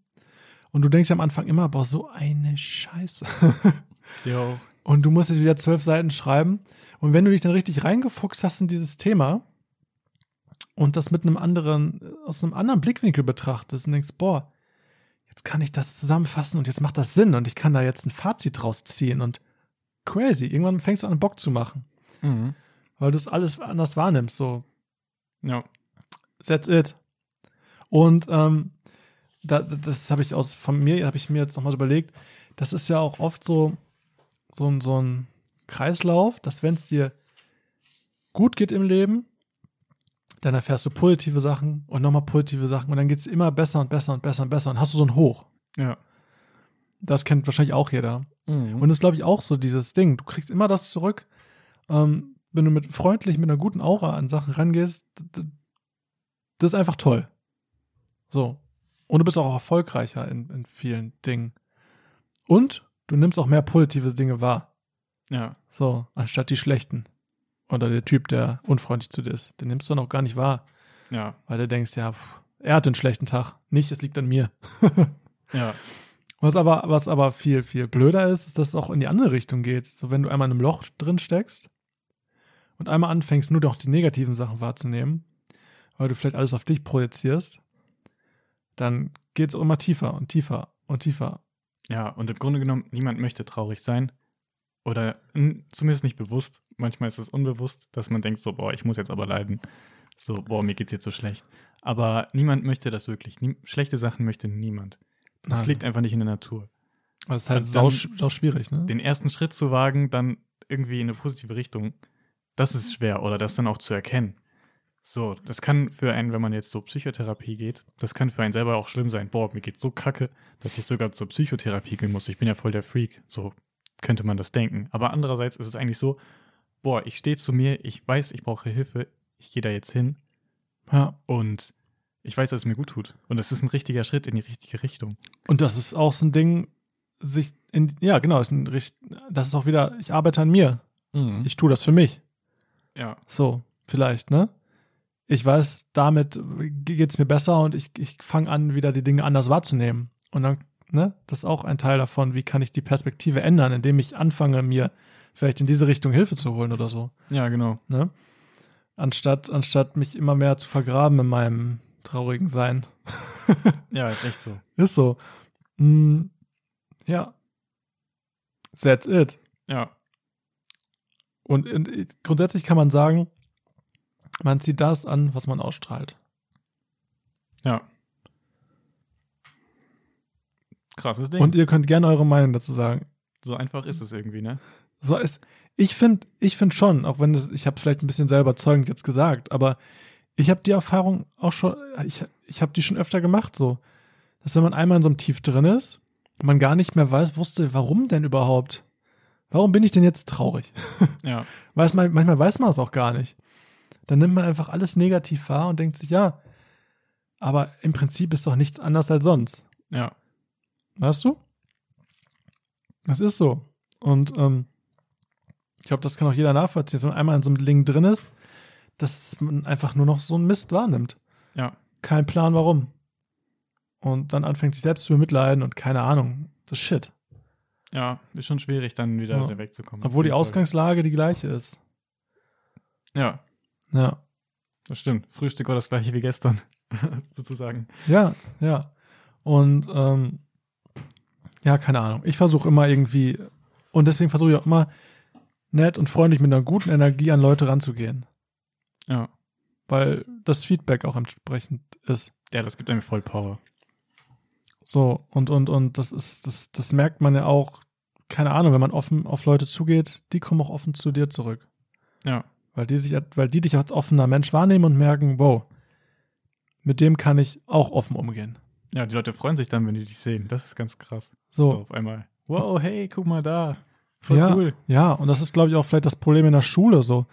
Und du denkst am Anfang immer, boah, so eine Scheiße. jo. Und du musst jetzt wieder zwölf Seiten schreiben. Und wenn du dich dann richtig reingefuchst hast in dieses Thema und das mit einem anderen, aus einem anderen Blickwinkel betrachtest und denkst, boah, jetzt kann ich das zusammenfassen und jetzt macht das Sinn und ich kann da jetzt ein Fazit draus ziehen und crazy. Irgendwann fängst du an, Bock zu machen, Mhm. weil du es alles anders wahrnimmst. So, Ja. that's it. Und ähm, da, das habe ich aus von mir, habe ich mir jetzt nochmal überlegt, das ist ja auch oft so, so, ein- so ein Kreislauf, dass wenn es dir gut geht im Leben, dann erfährst du positive Sachen und nochmal positive Sachen und dann geht es immer besser und besser und besser und besser und hast du so ein Hoch. Ja. Das kennt wahrscheinlich auch jeder. Mhm. Und das ist, glaube ich, auch so dieses Ding. Du kriegst immer das zurück, ähm, wenn du mit freundlich, mit einer guten Aura an Sachen rangehst. Das ist einfach toll. So. Und du bist auch erfolgreicher in, in vielen Dingen. Und du nimmst auch mehr positive Dinge wahr. ja. So, anstatt die schlechten. Oder der Typ, der unfreundlich zu dir ist. Den nimmst du dann auch gar nicht wahr, Ja. weil du denkst, ja, pff, er hat einen schlechten Tag. Nicht, es liegt an mir. Ja. Was aber, was aber viel, viel blöder ist, ist, dass es auch in die andere Richtung geht. So, wenn du einmal in einem Loch drin steckst und einmal anfängst, nur noch die negativen Sachen wahrzunehmen, weil du vielleicht alles auf dich projizierst, dann geht es auch immer tiefer und tiefer und tiefer. Ja, und im Grunde genommen, niemand möchte traurig sein. Oder zumindest nicht bewusst. Manchmal ist es unbewusst, dass man denkt so, boah, ich muss jetzt aber leiden. So, boah, mir geht's jetzt so schlecht. Aber niemand möchte das wirklich. Nie, schlechte Sachen möchte niemand. Das Nein. liegt einfach nicht in der Natur. Das ist halt dann- sau schwierig, ne? Den ersten Schritt zu wagen, dann irgendwie in eine positive Richtung, das ist schwer. Oder das dann auch zu erkennen. So, das kann für einen, wenn man jetzt zur Psychotherapie geht, das kann für einen selber auch schlimm sein. Boah, mir geht's so kacke, dass ich sogar zur Psychotherapie gehen muss. Ich bin ja voll der Freak. So könnte man das denken. Aber andererseits ist es eigentlich so, boah, ich stehe zu mir, ich weiß, ich brauche Hilfe, ich gehe da jetzt hin Ja. und ich weiß, dass es mir gut tut. Und es ist ein richtiger Schritt in die richtige Richtung. Und das ist auch so ein Ding, sich in, ja, genau, ist ein, das ist auch wieder, ich arbeite an mir. Ich tue das für mich. ja, So, vielleicht, ne? Ich weiß, damit geht es mir besser und ich, ich fange an, wieder die Dinge anders wahrzunehmen. Und dann, ne, das ist auch ein Teil davon, wie kann ich die Perspektive ändern, indem ich anfange, mir vielleicht in diese Richtung Hilfe zu holen oder so, ja, genau. ne? Anstatt, anstatt mich immer mehr zu vergraben in meinem traurigen Sein. Ja, ist echt so. Ist so. Mm, ja. That's it. Ja, Und, und grundsätzlich kann man sagen, man zieht das an, was man ausstrahlt. ja. Krasses Ding. Und ihr könnt gerne eure Meinung dazu sagen. so einfach ist es irgendwie, ne? So ist, ich finde, ich finde schon, auch wenn das, ich habe vielleicht ein bisschen selber überzeugend jetzt gesagt, aber ich habe die Erfahrung auch schon, ich, ich habe die schon öfter gemacht, so, dass wenn man einmal in so einem Tief drin ist, man gar nicht mehr weiß, wusste, warum denn überhaupt? Warum bin ich denn jetzt traurig? Ja, Weiß man, manchmal weiß man es auch gar nicht. Dann nimmt man einfach alles negativ wahr und denkt sich, ja, aber im Prinzip ist doch nichts anders als sonst. ja, Weißt du? Das ist so. Und ähm, ich glaube, das kann auch jeder nachvollziehen, dass man einmal in so einem Ding drin ist, dass man einfach nur noch so einen Mist wahrnimmt. ja, Kein Plan, warum. Und dann anfängt sich selbst zu bemitleiden und keine Ahnung. Das ist Shit. ja. Ist schon schwierig, dann wieder Ja. wegzukommen. Obwohl die. Ausgangslage die gleiche ist. Ja, Ja. das stimmt. Frühstück war das gleiche wie gestern, sozusagen. Ja, ja. Und ähm, ja, keine Ahnung. Ich versuche immer irgendwie, und deswegen versuche ich auch immer nett und freundlich mit einer guten Energie an Leute ranzugehen. Ja. Weil das Feedback auch entsprechend ist. Ja, das gibt einem voll Power. So, und, und, und das ist, das, das merkt man ja auch, keine Ahnung, wenn man offen auf Leute zugeht, die kommen auch offen zu dir zurück. Ja, Weil die sich, weil die dich als offener Mensch wahrnehmen und merken, wow, mit dem kann ich auch offen umgehen. ja, die Leute freuen sich dann, wenn die dich sehen. Das ist ganz krass. So, auf einmal. Wow, hey, guck mal da. Voll ja, cool. Ja, und das ist, glaube ich, auch vielleicht das Problem in der Schule so.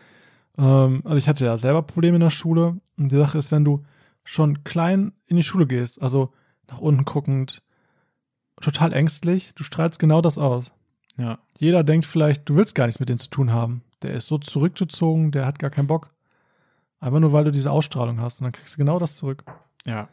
Ähm, also ich hatte ja selber Probleme in der Schule. Und die Sache ist, wenn du schon klein in die Schule gehst, also nach unten guckend, total ängstlich, du strahlst genau das aus. Ja, Jeder denkt vielleicht, du willst gar nichts mit denen zu tun haben. Der ist so zurückgezogen, der hat gar keinen Bock. Einfach nur, weil du diese Ausstrahlung hast. Und dann kriegst du genau das zurück. ja.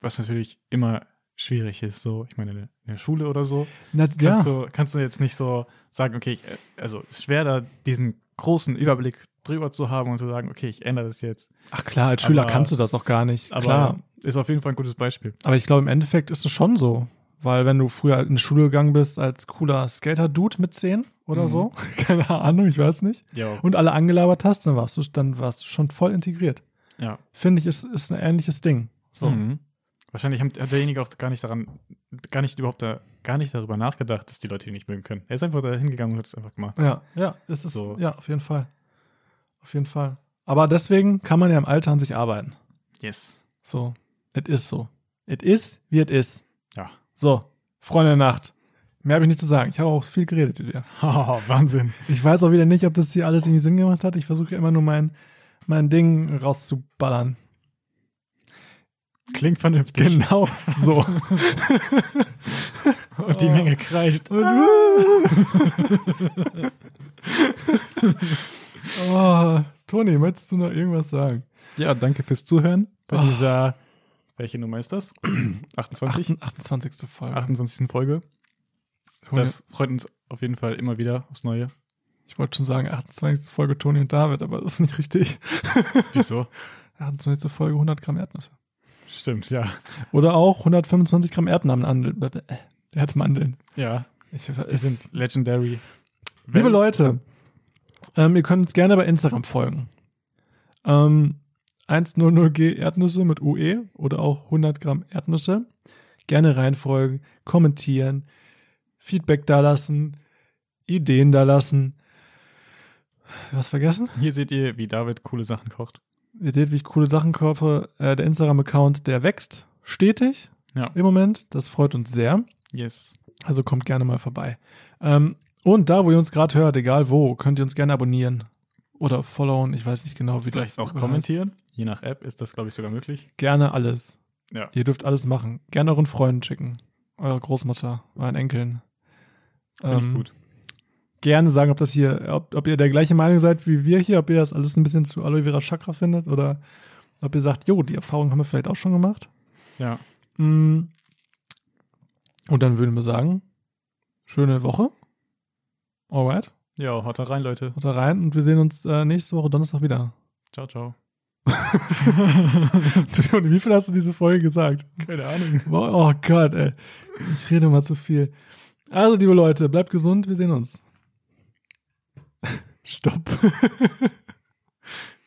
Was natürlich immer schwierig ist, so, ich meine, in der Schule oder so, Na, kannst, du, kannst du jetzt nicht so sagen, okay, ich, äh, also es ist schwer da diesen großen Überblick drüber zu haben und zu sagen, okay, ich ändere das jetzt. Ach klar, als Schüler Aber- kannst du das auch gar nicht. Aber klar. ist auf jeden Fall ein gutes Beispiel. Aber ich glaube, im Endeffekt ist es schon so. Weil wenn du früher in die Schule gegangen bist als cooler Skater-Dude mit 10 oder Mhm. so, keine Ahnung, ich weiß nicht, Ja. und alle angelabert hast, dann warst du, dann warst du schon voll integriert. ja. Finde ich, ist, ist ein ähnliches Ding. So. Mhm. Wahrscheinlich hat derjenige auch gar nicht daran, gar nicht überhaupt da, gar nicht darüber nachgedacht, dass die Leute ihn nicht mögen können. Er ist einfach da hingegangen und hat es einfach gemacht. Ja, ja, es ist, So. ja, auf jeden Fall. Auf jeden Fall. Aber deswegen kann man ja im Alter an sich arbeiten. Yes. So, es ist so. Es ist, wie es ist. Ja. So, Freunde der Nacht. Mehr habe ich nicht zu sagen. Ich habe auch viel geredet wieder. Oh, Wahnsinn. Ich weiß auch wieder nicht, ob das hier alles irgendwie Sinn gemacht hat. Ich versuche immer nur mein, mein Ding rauszuballern. Klingt vernünftig. Genau so. Und die Oh. Menge kreischt. oh, Toni, möchtest du noch irgendwas sagen? Ja, danke fürs Zuhören bei Oh. dieser, welche Nummer ist das? 28? 28. Folge. 28. Folge. Das freut uns auf jeden Fall immer wieder aufs Neue. ich wollte schon sagen, 28. Folge Toni und David, aber das ist nicht richtig. Wieso? 28. Folge 100 Gramm Erdnüsse. Stimmt, ja. Oder auch 125 Gramm Erdmandeln. Äh, Erdmandeln. Ja, Ich, die es- sind legendary. Liebe Leute, ähm, ihr könnt uns gerne bei Instagram folgen. Ähm, 100g Erdnüsse mit UE oder auch 100 Gramm Erdnüsse. Gerne reinfolgen, kommentieren, Feedback dalassen, Ideen dalassen. Was vergessen? Hier seht ihr, wie David coole Sachen kocht. Ihr seht, wie ich coole Sachen kaufe. Äh, der Instagram-Account, der wächst stetig Ja. im Moment. Das freut uns sehr. Yes. Also kommt gerne mal vorbei. Ähm, und da, wo ihr uns gerade hört, egal wo, könnt ihr uns gerne abonnieren oder followen. Ich weiß nicht genau, wie Vielleicht das auch heißt. kommentieren. Je nach App ist das, glaube ich, sogar möglich. Gerne alles. Ja. Ihr dürft alles machen. Gerne euren Freunden schicken. Eurer Großmutter, euren Enkeln. Finde Ähm, gut. Gerne sagen, ob das hier, ob, ob ihr der gleiche Meinung seid wie wir hier, ob ihr das alles ein bisschen zu Aloe Vera Chakra findet oder ob ihr sagt, jo, die Erfahrung haben wir vielleicht auch schon gemacht. Ja. Mm. Und dann würden wir sagen, schöne Woche. Alright. Ja, haut da rein, Leute. Haut da rein und wir sehen uns äh, nächste Woche Donnerstag wieder. Ciao, ciao. Entschuldigung, wie viel hast du diese Folge gesagt? Keine Ahnung. Oh Gott, ey. Ich rede mal zu viel. Also, liebe Leute, bleibt gesund, wir sehen uns. Stopp.